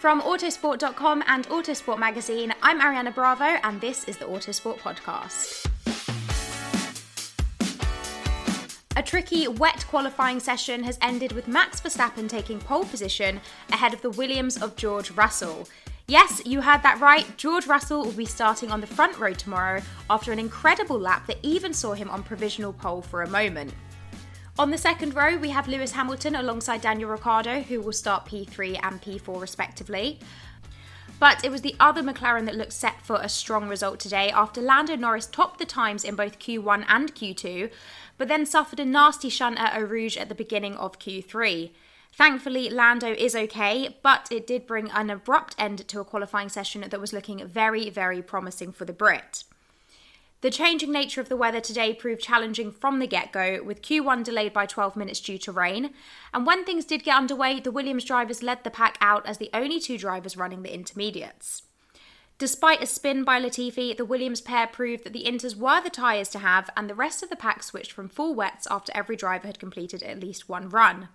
From Autosport.com and Autosport Magazine, I'm Ariana Bravo, and this is the Autosport Podcast. A tricky, wet qualifying session has ended with Max Verstappen taking pole position ahead of the Williams of George Russell. Yes, you heard that right. George Russell will be starting on the front row tomorrow after an incredible lap that even saw him on provisional pole for a moment. On the second row, we have Lewis Hamilton alongside Daniel Ricciardo, who will start P3 and P4 respectively. But it was the other McLaren that looked set for a strong result today after Lando Norris topped the times in both Q1 and Q2, but then suffered a nasty shunt at Eau Rouge at the beginning of Q3. Thankfully, Lando is okay, but it did bring an abrupt end to a qualifying session that was looking very, very promising for the Brit. The changing nature of the weather today proved challenging from the get go, with Q1 delayed by 12 minutes due to rain. And when things did get underway, the Williams drivers led the pack out as the only two drivers running the intermediates. Despite a spin by Latifi, the Williams pair proved that the Inters were the tyres to have, and the rest of the pack switched from full wets after every driver had completed at least one run.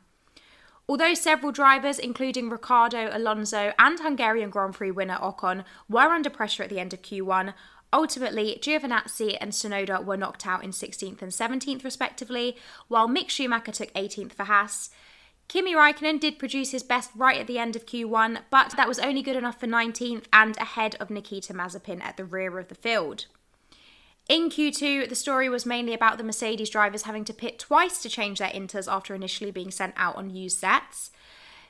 Although several drivers, including Ricciardo, Alonso, and Hungarian Grand Prix winner Ocon, were under pressure at the end of Q1, Ultimately, Giovinazzi and Tsunoda were knocked out in 16th and 17th, respectively, while Mick Schumacher took 18th for Haas. Kimi Raikkonen did produce his best right at the end of Q1, but that was only good enough for 19th and ahead of Nikita Mazepin at the rear of the field. In Q2, the story was mainly about the Mercedes drivers having to pit twice to change their inters after initially being sent out on used sets.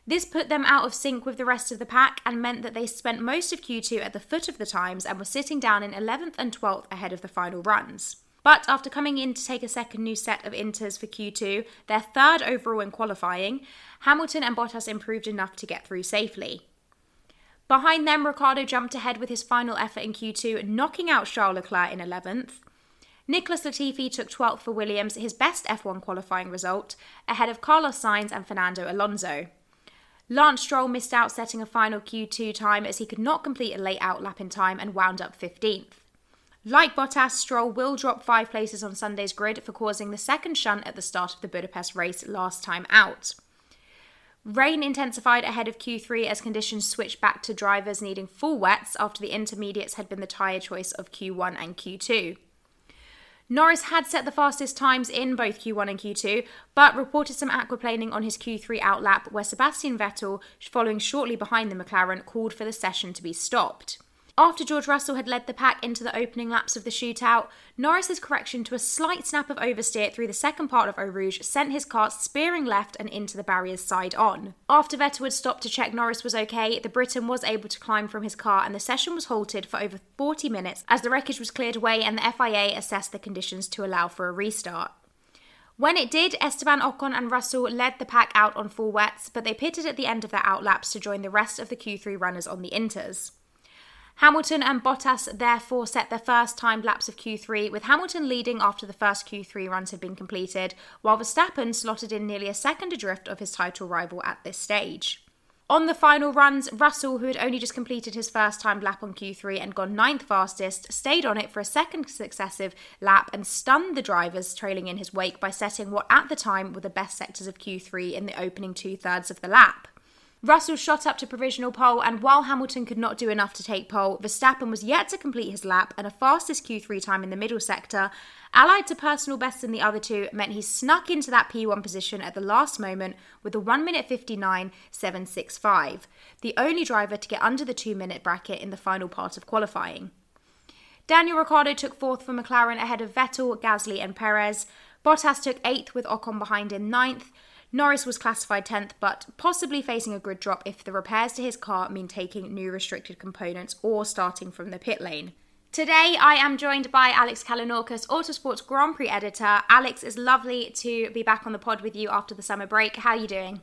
This put them out of sync with the rest of the pack and meant that they spent most of Q2 at the foot of the times and were sitting down in 11th and 12th ahead of the final runs. But after coming in to take a second new set of inters for Q2, their third overall in qualifying, Hamilton and Bottas improved enough to get through safely. Behind them, Ricciardo jumped ahead with his final effort in Q2, knocking out Charles Leclerc in 11th. Nicholas Latifi took 12th for Williams, his best F1 qualifying result, ahead of Carlos Sainz and Fernando Alonso. Lance Stroll missed out setting a final Q2 time as he could not complete a late out lap in time and wound up 15th. Like Bottas, Stroll will drop five places on Sunday's grid for causing the second shunt at the start of the Budapest race last time out. Rain intensified ahead of Q3 as conditions switched back to drivers needing full wets after the intermediates had been the tyre choice of Q1 and Q2. Norris had set the fastest times in both Q1 and Q2, but reported some aquaplaning on his Q3 outlap, where Sebastian Vettel, following shortly behind the McLaren, called for the session to be stopped. After George Russell had led the pack into the opening laps of the shootout, Norris's correction to a slight snap of oversteer through the second part of Eau Rouge sent his car spearing left and into the barriers side on. After Vettel had stopped to check Norris was okay, the Briton was able to climb from his car and the session was halted for over 40 minutes as the wreckage was cleared away and the FIA assessed the conditions to allow for a restart. When it did, Esteban Ocon and Russell led the pack out on full wets, but they pitted at the end of their outlaps to join the rest of the Q3 runners on the Inters. Hamilton and Bottas therefore set their first timed laps of Q3, with Hamilton leading after the first Q3 runs had been completed, while Verstappen slotted in nearly a second adrift of his title rival at this stage. On the final runs, Russell, who had only just completed his first timed lap on Q3 and gone ninth fastest, stayed on it for a second successive lap and stunned the drivers trailing in his wake by setting what at the time were the best sectors of Q3 in the opening two thirds of the lap. Russell shot up to provisional pole, and while Hamilton could not do enough to take pole, Verstappen was yet to complete his lap, and a fastest Q3 time in the middle sector, allied to personal bests in the other two, meant he snuck into that P1 position at the last moment with a 1 minute 59.765, the only driver to get under the 2 minute bracket in the final part of qualifying. Daniel Ricciardo took fourth for McLaren ahead of Vettel, Gasly, and Perez. Bottas took eighth with Ocon behind in ninth. Norris was classified 10th, but possibly facing a grid drop if the repairs to his car mean taking new restricted components or starting from the pit lane. Today, I am joined by Alex Kalinauskas, Autosports Grand Prix editor. Alex, it's lovely to be back on the pod with you after the summer break. How are you doing?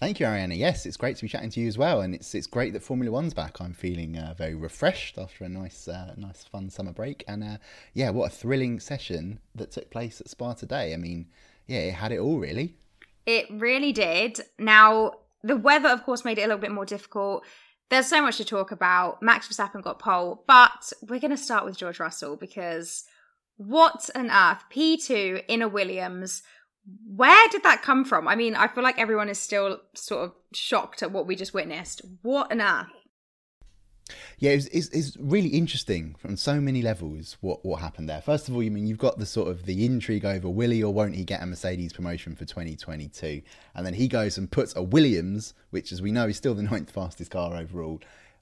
Thank you, Ariana. Yes, it's great to be chatting to you as well, and it's it's great that Formula One's back. I'm feeling uh, very refreshed after a nice, uh, nice, fun summer break, and uh, yeah, what a thrilling session that took place at Spa today. I mean, yeah, it had it all really. It really did. Now, the weather, of course, made it a little bit more difficult. There's so much to talk about. Max Verstappen got pole, but we're going to start with George Russell because what on earth? P2 in a Williams. Where did that come from? I mean, I feel like everyone is still sort of shocked at what we just witnessed. What on earth? Yeah, it's, it's, it's, really interesting from so many levels what, what happened there. First of all, you mean you've got the sort of the intrigue over will he or won't he get a Mercedes promotion for 2022, and then he goes and puts a Williams, which as we know is still the ninth fastest car overall,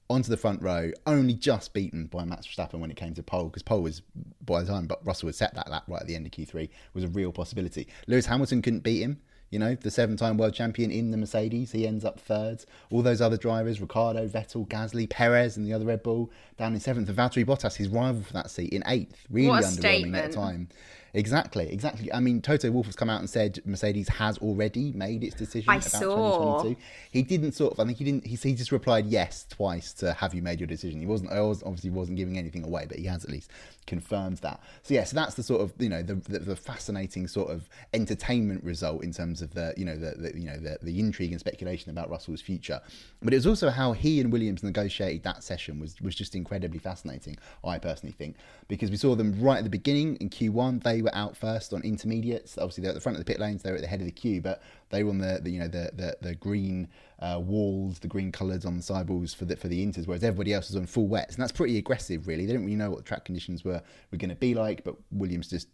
onto the front row, only just beaten by Max Verstappen when it came to pole, because pole was by the time but Russell had set that lap right at the end of Q3 was a real possibility. Lewis Hamilton couldn't beat him. You know, the seven time world champion in the Mercedes, he ends up third. All those other drivers, Ricciardo, Vettel, Gasly, Perez, and the other Red Bull down in seventh. And Valtteri Bottas, his rival for that seat, in eighth. Really underwhelming statement. at the time. Exactly, exactly. I mean, Toto Wolff has come out and said Mercedes has already made its decision I about saw. 2022. He didn't sort of. I think he didn't. He, he just replied yes twice to "Have you made your decision?" He wasn't. I was, obviously wasn't giving anything away, but he has at least confirmed that. So yeah, so that's the sort of you know the, the, the fascinating sort of entertainment result in terms of the you know the, the you know the, the intrigue and speculation about Russell's future. But it was also how he and Williams negotiated that session was was just incredibly fascinating. I personally think because we saw them right at the beginning in Q1. They were out first on intermediates. Obviously, they're at the front of the pit lanes. They're at the head of the queue, but they were on the, the you know the the, the green uh, walls, the green colours on the sidewalls for the for the inters, whereas everybody else was on full wets, and that's pretty aggressive. Really, they didn't really know what the track conditions were were going to be like, but Williams just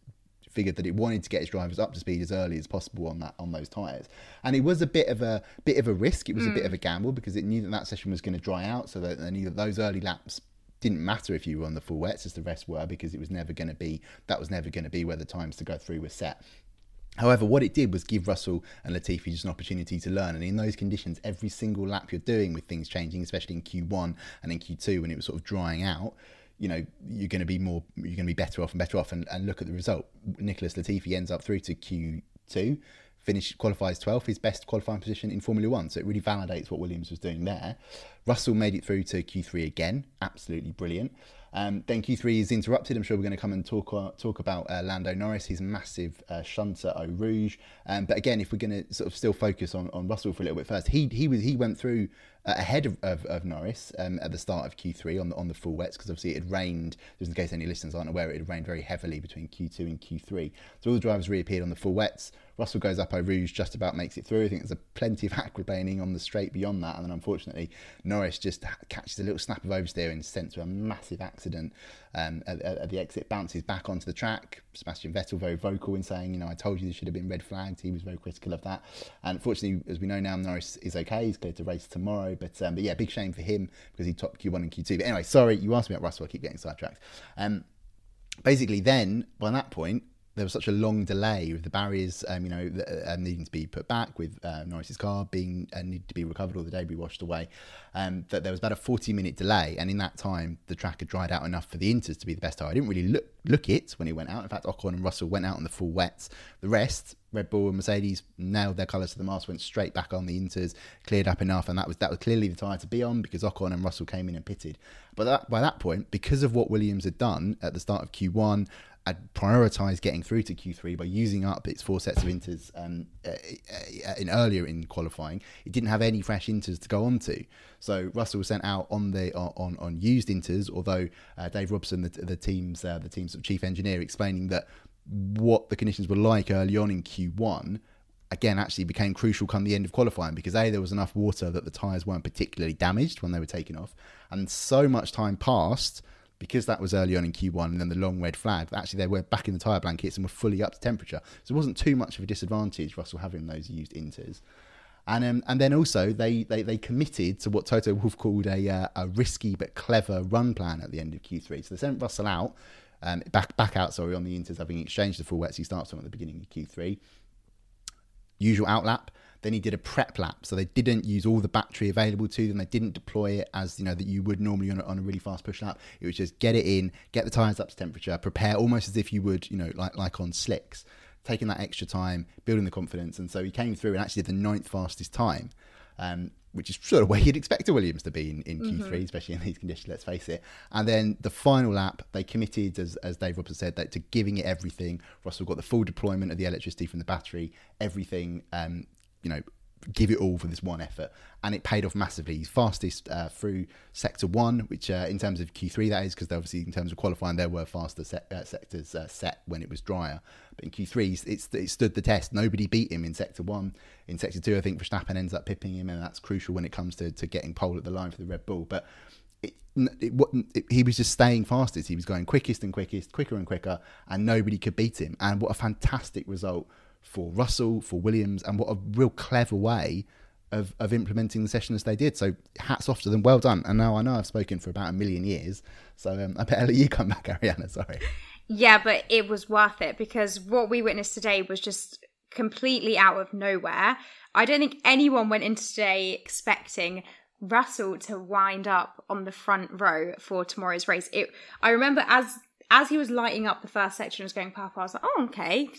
figured that it wanted to get its drivers up to speed as early as possible on that on those tires and it was a bit of a bit of a risk it was mm. a bit of a gamble because it knew that that session was going to dry out so that they knew that those early laps didn't matter if you were on the full wets as the rest were because it was never going to be that was never going to be where the times to go through were set. However, what it did was give Russell and Latifi just an opportunity to learn. And in those conditions, every single lap you're doing with things changing, especially in Q1 and in Q2 when it was sort of drying out, you know, you're going to be more, you're going to be better off and better off. And, and look at the result. Nicholas Latifi ends up through to Q2 finished qualifies 12th, his best qualifying position in Formula One. So it really validates what Williams was doing there. Russell made it through to Q3 again, absolutely brilliant. Um, then Q3 is interrupted. I'm sure we're going to come and talk uh, talk about uh, Lando Norris, his massive uh, shunter Eau Rouge. Um, but again, if we're going to sort of still focus on, on Russell for a little bit first, he he was he went through ahead of, of, of Norris um, at the start of Q3 on the on the full wets because obviously it had rained. Just in case any listeners aren't aware, it had rained very heavily between Q2 and Q3. So all the drivers reappeared on the full wets. Russell goes up Eau Rouge, just about makes it through. I think there's a plenty of aquaplaning on the straight beyond that, and then unfortunately Norris just catches a little snap of oversteer and sent to a massive accident um, at, at, the exit, bounces back onto the track. Sebastian Vettel very vocal in saying, you know, I told you this should have been red flagged. He was very critical of that, and unfortunately, as we know now, Norris is okay. He's cleared to race tomorrow, but um, but yeah, big shame for him because he topped Q1 and Q2. But anyway, sorry, you asked me about Russell. I keep getting sidetracked. Um, basically, then by that point, there was such a long delay with the barriers, um, you know, uh, needing to be put back, with uh, Norris's car being uh, needed to be recovered or the debris washed away, um, that there was about a 40 minute delay. And in that time, the track had dried out enough for the Inters to be the best tire. I didn't really look look it when he went out. In fact, Ocon and Russell went out on the full wets. The rest, Red Bull and Mercedes, nailed their colours to the mast, went straight back on the Inters, cleared up enough, and that was that was clearly the tyre to be on because Ocon and Russell came in and pitted. But that, by that point, because of what Williams had done at the start of Q1, had prioritised getting through to Q3 by using up its four sets of inters um, uh, uh, in earlier in qualifying. It didn't have any fresh inters to go on to, so Russell was sent out on the on on used inters. Although uh, Dave Robson, the, the team's uh, the team's chief engineer, explaining that what the conditions were like early on in Q1 again actually became crucial come the end of qualifying because a there was enough water that the tyres weren't particularly damaged when they were taken off and so much time passed because that was early on in Q1 and then the long red flag, actually they were back in the tyre blankets and were fully up to temperature. So it wasn't too much of a disadvantage, Russell having those used inters. And, um, and then also they, they, they committed to what Toto Wolff called a, uh, a risky but clever run plan at the end of Q3. So they sent Russell out, um, back back out, sorry, on the inters, having exchanged the full wets. He starts on at the beginning of Q3. Usual outlap. Then he did a prep lap, so they didn't use all the battery available to them. They didn't deploy it as you know that you would normally on a, on a really fast push lap. It was just get it in, get the tires up to temperature, prepare almost as if you would you know like like on slicks, taking that extra time, building the confidence, and so he came through and actually did the ninth fastest time. Um, which is sort of where you'd expect a Williams to be in, in Q3, mm-hmm. especially in these conditions, let's face it. And then the final lap, they committed, as, as Dave Robson said, that to giving it everything. Russell got the full deployment of the electricity from the battery, everything um, you know, give it all for this one effort. And it paid off massively. He's fastest uh, through sector one, which uh, in terms of Q3, that is, because obviously in terms of qualifying, there were faster se- uh, sectors uh, set when it was drier. But in Q3, it's, it stood the test. Nobody beat him in sector one. In sector two, I think Verstappen ends up pipping him, and that's crucial when it comes to, to getting pole at the line for the Red Bull. But it, it, it, he was just staying fastest. He was going quickest and quickest, quicker and quicker, and nobody could beat him. And what a fantastic result for Russell, for Williams, and what a real clever way of, of implementing the session as they did. So hats off to them. Well done. And now I know I've spoken for about a million years. So um, I better let you come back, Ariana. Sorry. Yeah, but it was worth it because what we witnessed today was just completely out of nowhere. I don't think anyone went into today expecting Russell to wind up on the front row for tomorrow's race. It I remember as as he was lighting up the first section was going past, I was like, oh, okay,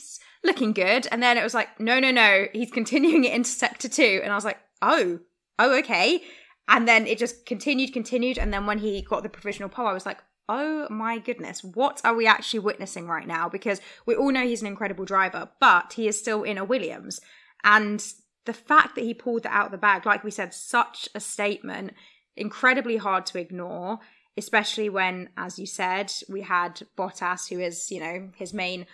looking good. And then it was like, no, no, no, he's continuing it into sector two. And I was like, oh, oh, okay. And then it just continued, continued. And then when he got the provisional pole, I was like, oh my goodness, what are we actually witnessing right now? Because we all know he's an incredible driver, but he is still in a Williams. And the fact that he pulled that out of the bag, like we said, such a statement, incredibly hard to ignore especially when, as you said, we had Bottas, who is, you know, his main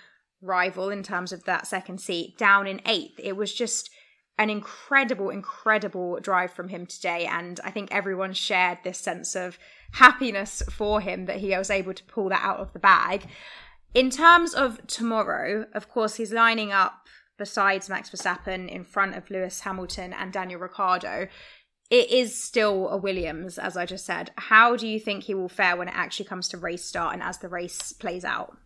rival in terms of that second seat, down in eighth. It was just an incredible, incredible drive from him today. And I think everyone shared this sense of happiness for him that he was able to pull that out of the bag. In terms of tomorrow, of course, he's lining up besides Max Verstappen in front of Lewis Hamilton and Daniel Ricciardo it is still a Williams, as I just said. How do you think he will fare when it actually comes to race start and as the race plays out?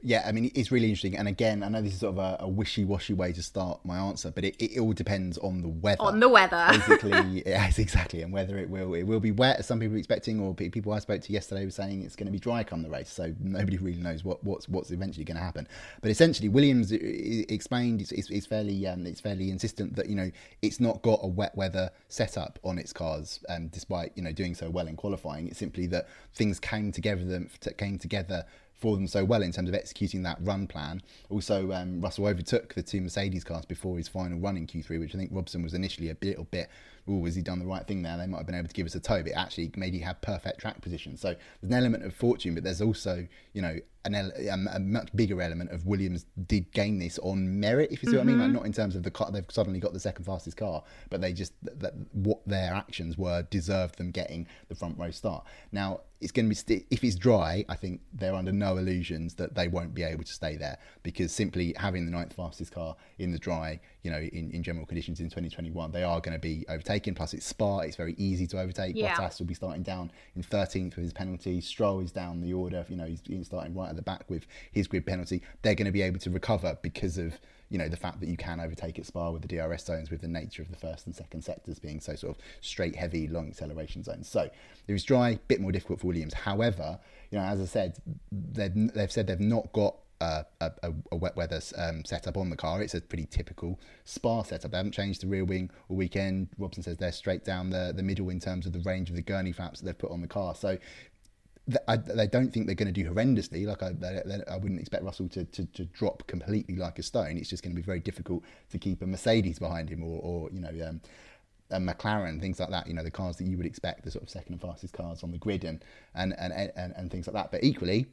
Yeah, I mean, it's really interesting. And again, I know this is sort of a, a wishy-washy way to start my answer, but it, it, all depends on the weather. On the weather, basically. yes, exactly. And whether it will it will be wet, as some people are expecting, or people I spoke to yesterday were saying it's going to be dry come the race. So nobody really knows what, what's what's eventually going to happen. But essentially, Williams explained it's, it's, it's fairly um, it's fairly insistent that you know it's not got a wet weather setup on its cars, um, despite you know doing so well in qualifying. It's simply that things came together them came together for them so well in terms of executing that run plan. Also, um, Russell overtook the two Mercedes cars before his final run in Q3, which I think Robson was initially a little bit, oh, has he done the right thing there? They might have been able to give us a tow, but actually made you have perfect track position. So there's an element of fortune, but there's also, you know, an ele- a much bigger element of Williams did gain this on merit, if you see mm-hmm. what I mean. Like not in terms of the car, they've suddenly got the second fastest car, but they just that what their actions were deserved them getting the front row start. Now it's going to be st- if it's dry. I think they're under no illusions that they won't be able to stay there because simply having the ninth fastest car in the dry, you know, in, in general conditions in 2021, they are going to be overtaken. Plus, it's Spa; it's very easy to overtake. Yeah. Bottas will be starting down in 13th with his penalty. Stroll is down the order. You know, he's, he's starting right at the back with his grid penalty. They're going to be able to recover because of you know the fact that you can overtake at Spa with the DRS zones, with the nature of the first and second sectors being so sort of straight, heavy, long acceleration zones. So it was dry, bit more difficult for Williams. However, you know, as I said, they've they've said they've not got a, a, a, wet weather um, setup on the car. It's a pretty typical Spa setup. They haven't changed the rear wing all weekend. Robson says they're straight down the, the middle in terms of the range of the gurney flaps that they've put on the car. So I, I, don't think they're going to do horrendously. Like I, they, they, I wouldn't expect Russell to, to, to, drop completely like a stone. It's just going to be very difficult to keep a Mercedes behind him, or, or you know, um, a McLaren, things like that. You know, the cars that you would expect, the sort of second and fastest cars on the grid, and and and and, and things like that. But equally,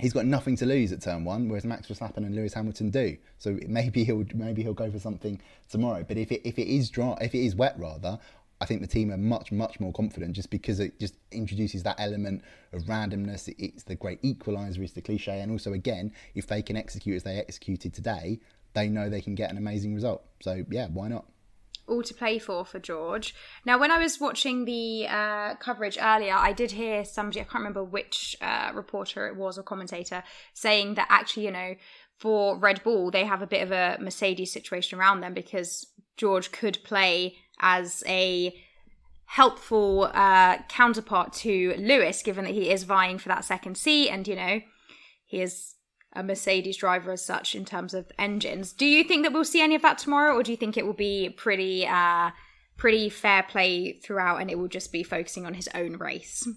he's got nothing to lose at turn one, whereas Max Verstappen and Lewis Hamilton do. So maybe he'll maybe he'll go for something tomorrow. But if it if it is dry, if it is wet rather, I think the team are much, much more confident just because it just introduces that element of randomness. It's the great equaliser, it's the cliche. And also, again, if they can execute as they executed today, they know they can get an amazing result. So, yeah, why not? All to play for for George. Now, when I was watching the uh, coverage earlier, I did hear somebody, I can't remember which uh, reporter it was or commentator, saying that actually, you know, for Red Bull, they have a bit of a Mercedes situation around them because George could play as a helpful uh, counterpart to Lewis, given that he is vying for that second seat, and you know he is a Mercedes driver as such in terms of engines. Do you think that we'll see any of that tomorrow, or do you think it will be pretty, uh, pretty fair play throughout, and it will just be focusing on his own race?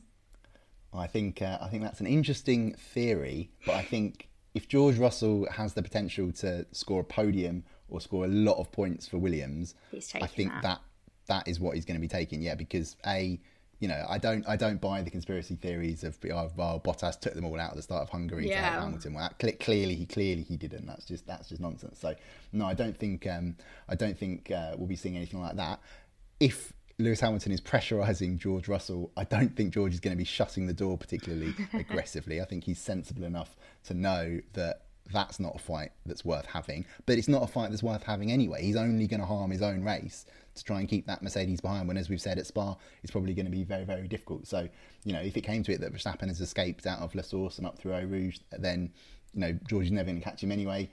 I think uh, I think that's an interesting theory, but I think if George Russell has the potential to score a podium or score a lot of points for Williams, I think that. that that is what he's going to be taking. Yeah, because a you know, I don't, I don't buy the conspiracy theories of oh, well, Bottas took them all out at the start of Hungary yeah. to Hamilton. Well, clearly, he clearly he didn't. That's just that's just nonsense. So no, I don't think, um, I don't think uh, we'll be seeing anything like that. If Lewis Hamilton is pressurising George Russell, I don't think George is going to be shutting the door particularly aggressively. I think he's sensible enough to know that that's not a fight that's worth having. But it's not a fight that's worth having anyway. He's only going to harm his own race to try and keep that Mercedes behind. When, as we've said at Spa, it's probably going to be very, very difficult. So, you know, if it came to it that Verstappen has escaped out of La Source and up through Eau Rouge, then, you know, George is never going to catch him anyway.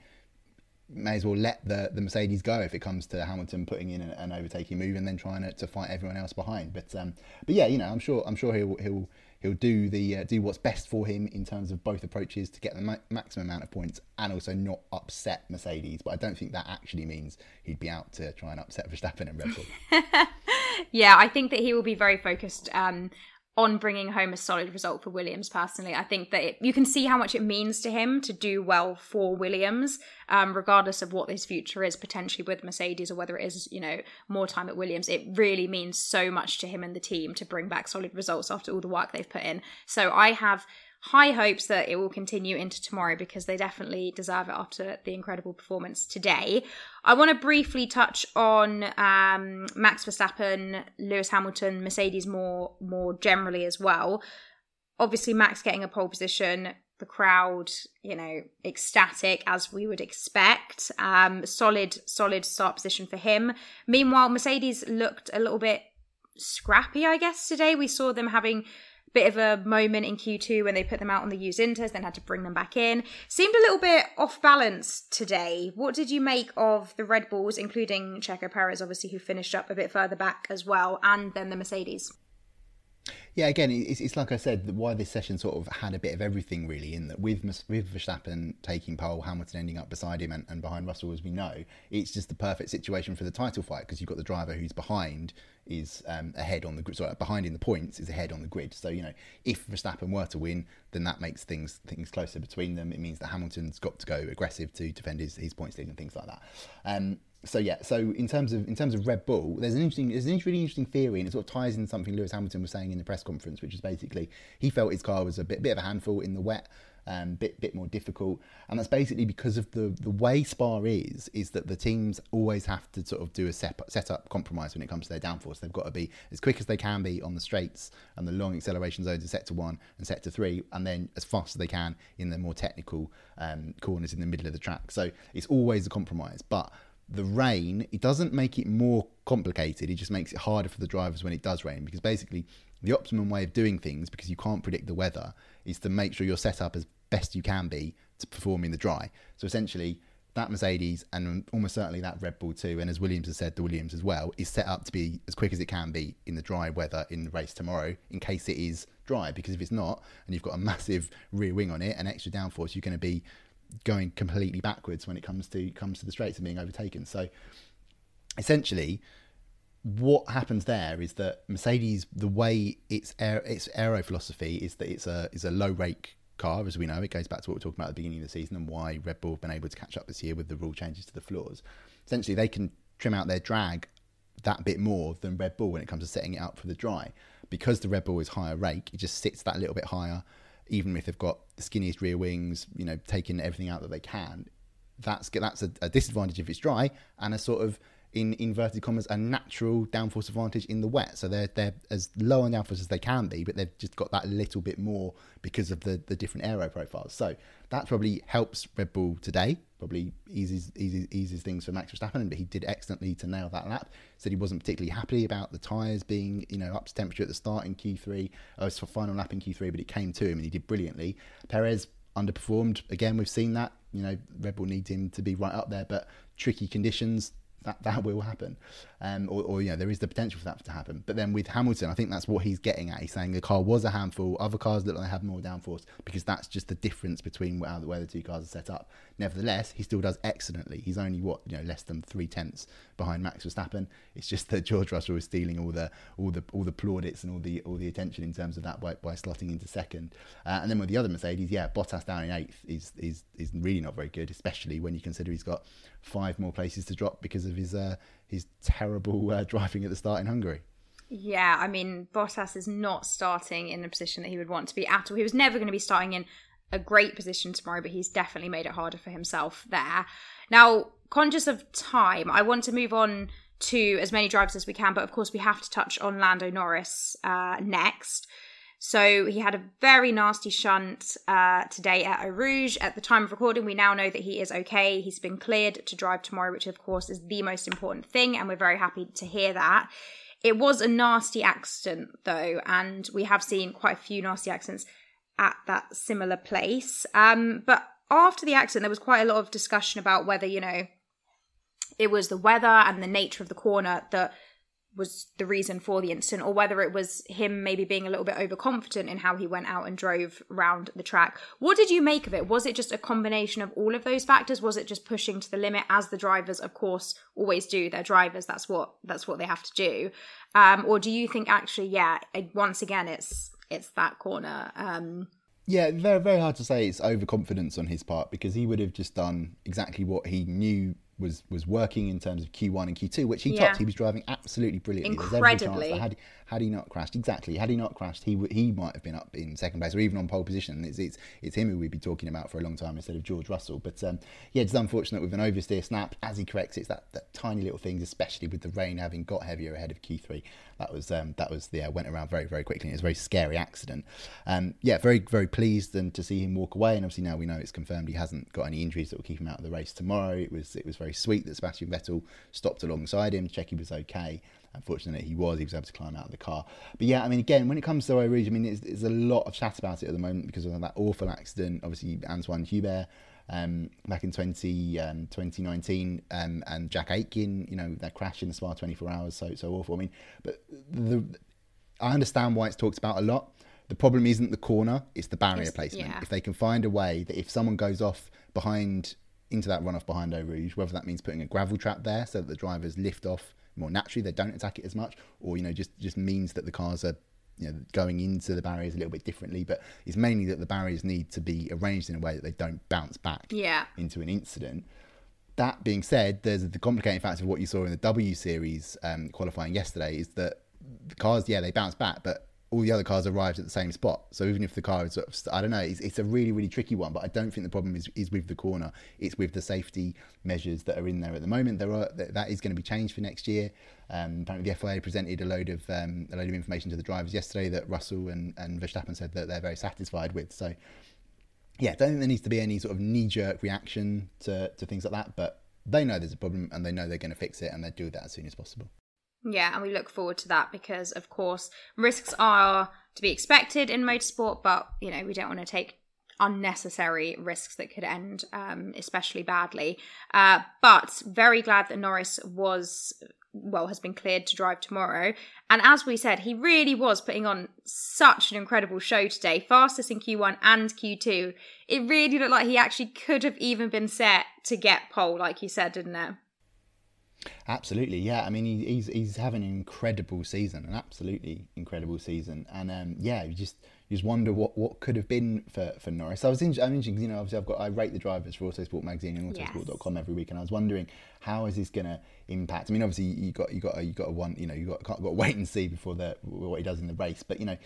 May as well let the, the Mercedes go if it comes to Hamilton putting in an, an overtaking move and then trying to, to fight everyone else behind. But um, but yeah, you know, I'm sure I'm sure he'll he'll he'll do the uh, do what's best for him in terms of both approaches to get the ma- maximum amount of points and also not upset Mercedes. But I don't think that actually means he'd be out to try and upset Verstappen and Red Bull. yeah, I think that he will be very focused um, on bringing home a solid result for Williams personally. I think that it, you can see how much it means to him to do well for Williams, um, regardless of what his future is potentially with Mercedes or whether it is, you know, more time at Williams. It really means so much to him and the team to bring back solid results after all the work they've put in. So I have high hopes that it will continue into tomorrow because they definitely deserve it after the incredible performance today. I want to briefly touch on um, Max Verstappen, Lewis Hamilton, Mercedes more more generally as well. Obviously, Max getting a pole position, the crowd, you know, ecstatic as we would expect. Um, solid, solid start position for him. Meanwhile, Mercedes looked a little bit scrappy, I guess, today. We saw them having bit of a moment in Q2 when they put them out on the used inters, then had to bring them back in. Seemed a little bit off balance today. What did you make of the Red Bulls, including Checo Perez, obviously, who finished up a bit further back as well, and then the Mercedes? Yeah, again, it's, it's like I said, why this session sort of had a bit of everything really. In that, with with Verstappen taking pole, Hamilton ending up beside him and, and behind Russell, as we know, it's just the perfect situation for the title fight because you've got the driver who's behind is um, ahead on the grid, sorry, behind in the points is ahead on the grid. So you know, if Verstappen were to win, then that makes things things closer between them. It means that Hamilton's got to go aggressive to defend his, his points lead and things like that. Um, so yeah, so in terms of in terms of Red Bull, there's an interesting there's an really interesting theory, and it sort of ties in something Lewis Hamilton was saying in the press conference, which is basically he felt his car was a bit bit of a handful in the wet. um, bit bit more difficult, and that's basically because of the the way Spa is is that the teams always have to sort of do a set set up compromise when it comes to their downforce. They've got to be as quick as they can be on the straights and the long acceleration zones in sector one and sector three, and then as fast as they can in the more technical um, corners in the middle of the track. So it's always a compromise, but the rain, it doesn't make it more complicated. It just makes it harder for the drivers when it does rain because basically the optimum way of doing things, because you can't predict the weather, is to make sure you're set up as best you can be to perform in the dry. So essentially, that Mercedes and almost certainly that Red Bull too, and as Williams has said, the Williams as well, is set up to be as quick as it can be in the dry weather in the race tomorrow, in case it is dry. Because if it's not, and you've got a massive rear wing on it and extra downforce, you're going to be going completely backwards when it comes to comes to the straights and being overtaken. So essentially, what happens there is that Mercedes, the way its air, its aero philosophy is that it's a is a low rake car, as we know. It goes back to what we are talking about at the beginning of the season and why Red Bull have been able to catch up this year with the rule changes to the floors. Essentially, they can trim out their drag that bit more than Red Bull when it comes to setting it up for the dry. Because the Red Bull is higher rake, it just sits that little bit higher, even if they've got skinniest rear wings, you know, taking everything out that they can. That's that's a, a disadvantage if it's dry, and a sort of in inverted commas a natural downforce advantage in the wet. So they're they're as low on downforce as they can be, but they've just got that little bit more because of the the different aero profiles. So that probably helps Red Bull today. Probably eases eases eases things for Max Verstappen, but he did excellently to nail that lap. Said he wasn't particularly happy about the tyres being you know up to temperature at the start in Q3, uh, for final lap in Q3, but it came to him and he did brilliantly. Perez underperformed again. We've seen that. You know, Red Bull needs him to be right up there, but tricky conditions that that will happen, um, or, or, you know there is the potential for that to happen. But then with Hamilton, I think that's what he's getting at. He's saying the car was a handful. Other cars look like they have more downforce because that's just the difference between where, where the two cars are set up. Nevertheless, he still does excellently. He's only what you know less than three tenths behind Max Verstappen. It's just that George Russell is stealing all the all the all the plaudits and all the all the attention in terms of that by, by slotting into second. Uh, and then with the other Mercedes, yeah, Bottas down in eighth is is is really not very good, especially when you consider he's got five more places to drop because of his uh, his terrible uh, driving at the start in Hungary. Yeah, I mean, Bottas is not starting in a position that he would want to be at all. He was never going to be starting in a great position tomorrow, but he's definitely made it harder for himself there. Now, conscious of time, I want to move on to as many drivers as we can, but of course, we have to touch on Lando Norris uh, next. So he had a very nasty shunt uh, today at Eau Rouge. At the time of recording, we now know that he is okay. He's been cleared to drive tomorrow, which of course is the most important thing, and we're very happy to hear that. It was a nasty accident though, and we have seen quite a few nasty accidents at that similar place. Um, but after the accident, there was quite a lot of discussion about whether, you know, it was the weather and the nature of the corner that was the reason for the incident or whether it was him maybe being a little bit overconfident in how he went out and drove round the track. What did you make of it? Was it just a combination of all of those factors? Was it just pushing to the limit as the drivers of course always do? They're drivers, that's what that's what they have to do. Um, or do you think actually yeah, once again it's it's that corner um, yeah, very very hard to say it's overconfidence on his part because he would have just done exactly what he knew was was working in terms of Q1 and Q2, which he yeah. topped. He was driving absolutely brilliantly. Incredibly. Had, had he not crashed, exactly, had he not crashed, he he might have been up in second place or even on pole position. It's it's, it's him who we'd be talking about for a long time instead of George Russell. But um, yeah, it's unfortunate with an oversteer snap as he corrects. It's that, that tiny little things, especially with the rain having got heavier ahead of Q3. That was um, that was yeah went around very very quickly. It was a very scary accident. Um, yeah, very very pleased and to see him walk away. And obviously now we know it's confirmed he hasn't got any injuries that will keep him out of the race tomorrow. It was it was very sweet that Sebastian Vettel stopped alongside him to check he was okay. Unfortunately, he was. He was able to climb out of the car. But yeah, I mean, again, when it comes to Eau Rouge, I mean, there's, there's a lot of chat about it at the moment because of that awful accident. Obviously, Anthoine Hubert um, back in 20, um, 2019 um, and Jack Aitken, you know, that crash in the Spa 24 hours, so so awful. I mean, but the, I understand why it's talked about a lot. The problem isn't the corner; it's the barrier it's, placement. Yeah. If they can find a way that if someone goes off behind into that runoff behind Eau Rouge, whether that means putting a gravel trap there so that the drivers lift off more naturally, they don't attack it as much, or you know, just just means that the cars are you know going into the barriers a little bit differently. But it's mainly that the barriers need to be arranged in a way that they don't bounce back yeah. into an incident. That being said, there's the complicating factor of what you saw in the W Series um, qualifying yesterday is that the cars, yeah, they bounce back, but all the other cars arrived at the same spot. So even if the car is, I don't know, it's, it's, a really, really tricky one. But I don't think the problem is, is with the corner. It's with the safety measures that are in there at the moment. There are that is going to be changed for next year. Um, apparently, the FIA presented a load of um, a load of information to the drivers yesterday that Russell and, and Verstappen said that they're very satisfied with. So yeah, I don't think there needs to be any sort of knee jerk reaction to to things like that. But they know there's a problem and they know they're going to fix it and they'll do that as soon as possible. Yeah, and we look forward to that because, of course, risks are to be expected in motorsport, but you know we don't want to take unnecessary risks that could end um, especially badly. Uh, but very glad that Norris was well has been cleared to drive tomorrow. And as we said, he really was putting on such an incredible show today, fastest in Q1 and Q2. It really looked like he actually could have even been set to get pole, like you said, didn't it? Absolutely, yeah. I mean, he, he's he's having an incredible season, an absolutely incredible season, and um, yeah, you just you just wonder what, what could have been for, for Norris. I was in, I'm interested, you know, obviously I've got I rate the drivers for Autosport magazine and Autosport.com yes. every week, and I was wondering how is this going to impact. I mean, obviously you got you got you got to one, you know, you got got to wait and see before the what he does in the race, but you know,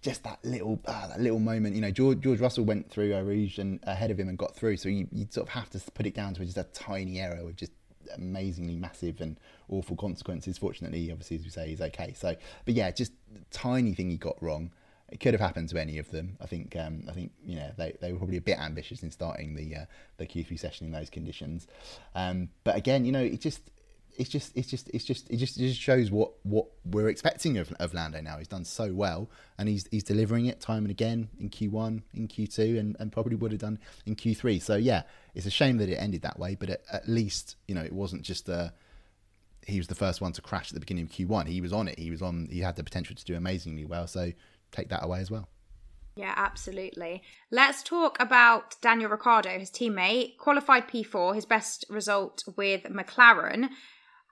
just that little ah, that little moment, you know, George, George Russell went through Rouge and ahead of him and got through, so you you sort of have to put it down to just a tiny error with just amazingly massive and awful consequences. Fortunately, obviously, as we say, he's okay. So, but yeah, just tiny thing he got wrong. It could have happened to any of them. I think. Um, I think you know they, they were probably a bit ambitious in starting the uh, the Q3 session in those conditions. Um, but again, you know, it just it's just it's just it's just it just it just shows what what we're expecting of, of Lando now. He's done so well, and he's he's delivering it time and again in Q1, in Q2, and, and probably would have done in Q3. So yeah, it's a shame that it ended that way, but at, at least you know it wasn't just a he was the first one to crash at the beginning of Q1. He was on it. He was on. He had the potential to do amazingly well. So take that away as well. Yeah, absolutely. Let's talk about Daniel Ricciardo, his teammate, qualified P4, his best result with McLaren.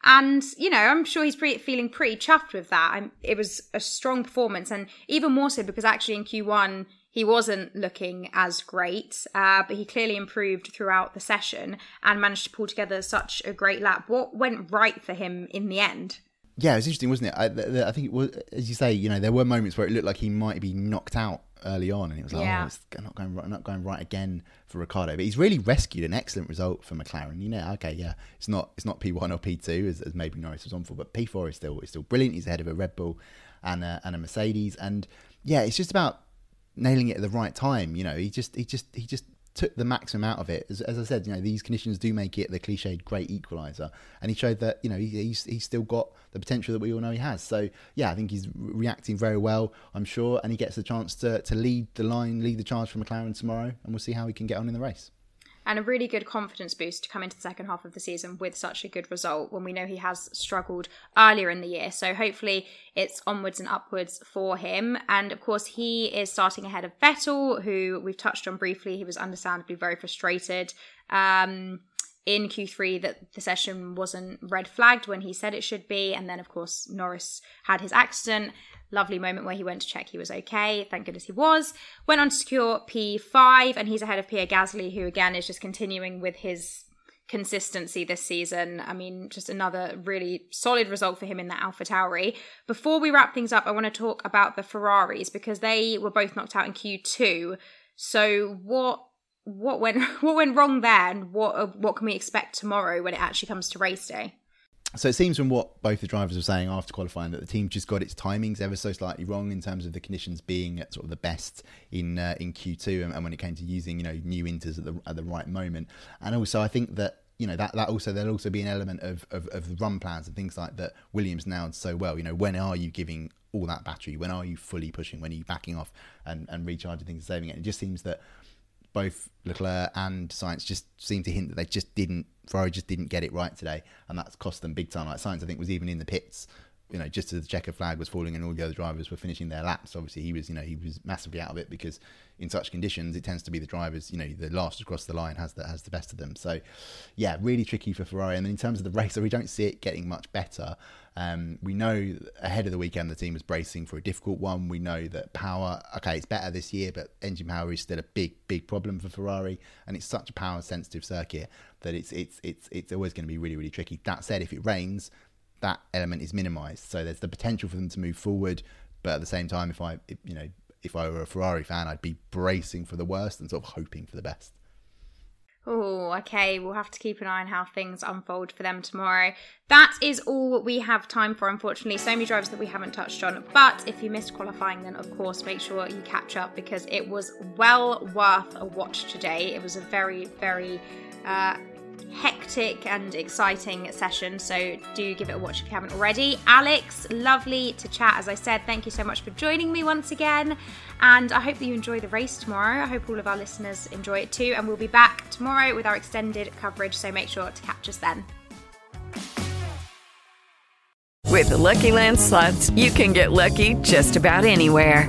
And, you know, I'm sure he's pretty, feeling pretty chuffed with that. I'm, it was a strong performance, and even more so because actually in Q1, he wasn't looking as great, uh, but he clearly improved throughout the session and managed to pull together such a great lap. What went right for him in the end? Yeah, it was interesting, wasn't it? I, I think it was, as you say, you know, there were moments where it looked like he might be knocked out early on, and it was like, oh, yeah. oh, it's not going right, not going right again for Ricciardo. But he's really rescued an excellent result for McLaren. You know, okay, yeah, it's not it's not P one or P two as, as maybe Norris was on for, but P four is still is still brilliant. He's ahead of a Red Bull and a, and a Mercedes, and yeah, it's just about nailing it at the right time. You know, he just he just he just took the maximum out of it. As, as, I said, you know, these conditions do make it the cliched great equaliser, and he showed that you know he, he's he's still got the potential that we all know he has. So yeah, I think he's reacting very well. I'm sure, and he gets the chance to to lead the line, lead the charge for McLaren tomorrow, and we'll see how he can get on in the race and a really good confidence boost to come into the second half of the season with such a good result when we know he has struggled earlier in the year. So hopefully it's onwards and upwards for him. And of course, he is starting ahead of Vettel, who we've touched on briefly. He was understandably very frustrated. Um, in Q3 that the session wasn't red flagged when he said it should be. And then, of course, Norris had his accident. Lovely moment where he went to check he was okay. Thank goodness he was. Went on to secure P5, and he's ahead of Pierre Gasly, who again is just continuing with his consistency this season. I mean, just another really solid result for him in the Alpha Tauri. Before we wrap things up, I want to talk about the Ferraris because they were both knocked out in Q2. So what what went what went wrong there, and what what can we expect tomorrow when it actually comes to race day? So it seems from what both the drivers were saying after qualifying that the team just got its timings ever so slightly wrong in terms of the conditions being at sort of the best in uh, in Q2 and, and, when it came to using you know new inters at the at the right moment. And also I think that you know that that also there'll also be an element of of, of run plans and things like that Williams now so well. You know when are you giving all that battery? When are you fully pushing? When are you backing off and and recharging things and saving it? It just seems that both Leclerc and Sainz just seemed to hint that they just didn't Ferrari just didn't get it right today, and that's cost them big time. Like Sainz, I think, was even in the pits, you know, just as the checker flag was falling and all the other drivers were finishing their laps. Obviously, he was, you know, he was massively out of it because in such conditions, it tends to be the drivers, you know, the last across the line has the has the best of them. So, yeah, really tricky for Ferrari. And in terms of the race, we don't see it getting much better. Um, we know ahead of the weekend the team was bracing for a difficult one. We know that power, okay, it's better this year, but engine power is still a big, big problem for Ferrari, and it's such a power-sensitive circuit that it's it's it's it's always going to be really, really tricky. That said, if it rains, that element is minimised, so there's the potential for them to move forward But at the same time, if I, you know, if I were a Ferrari fan, I'd be bracing for the worst and sort of hoping for the best. Oh, okay. We'll have to keep an eye on how things unfold for them tomorrow. That is all we have time for, unfortunately. So many drivers that we haven't touched on. But if you missed qualifying, then of course make sure you catch up because it was well worth a watch today. It was a very, very uh, hectic and exciting session. So do give it a watch if you haven't already. Alex, lovely to chat. As I said, thank you so much for joining me once again. And I hope that you enjoy the race tomorrow. I hope all of our listeners enjoy it too. And we'll be back tomorrow with our extended coverage. So make sure to catch us then. With the Lucky Land slots, you can get lucky just about anywhere.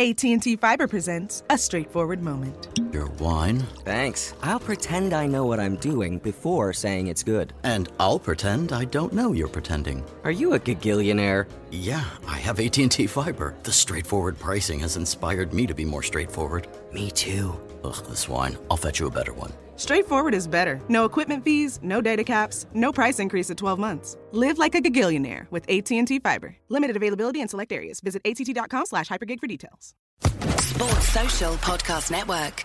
AT&T Fiber presents a straightforward moment. Your wine? Thanks. I'll pretend I know what I'm doing before saying it's good. And I'll pretend I don't know you're pretending. Are you a gagillionaire? Yeah, I have AT&T Fiber. The straightforward pricing has inspired me to be more straightforward. Me too. Ugh, this wine. I'll fetch you a better one. Straightforward is better. No equipment fees, no data caps, no price increase at 12 months. Live like a gagillionaire with AT&T Fiber. Limited availability in select areas. Visit att.com slash hypergig for details. Sports Social Podcast Network.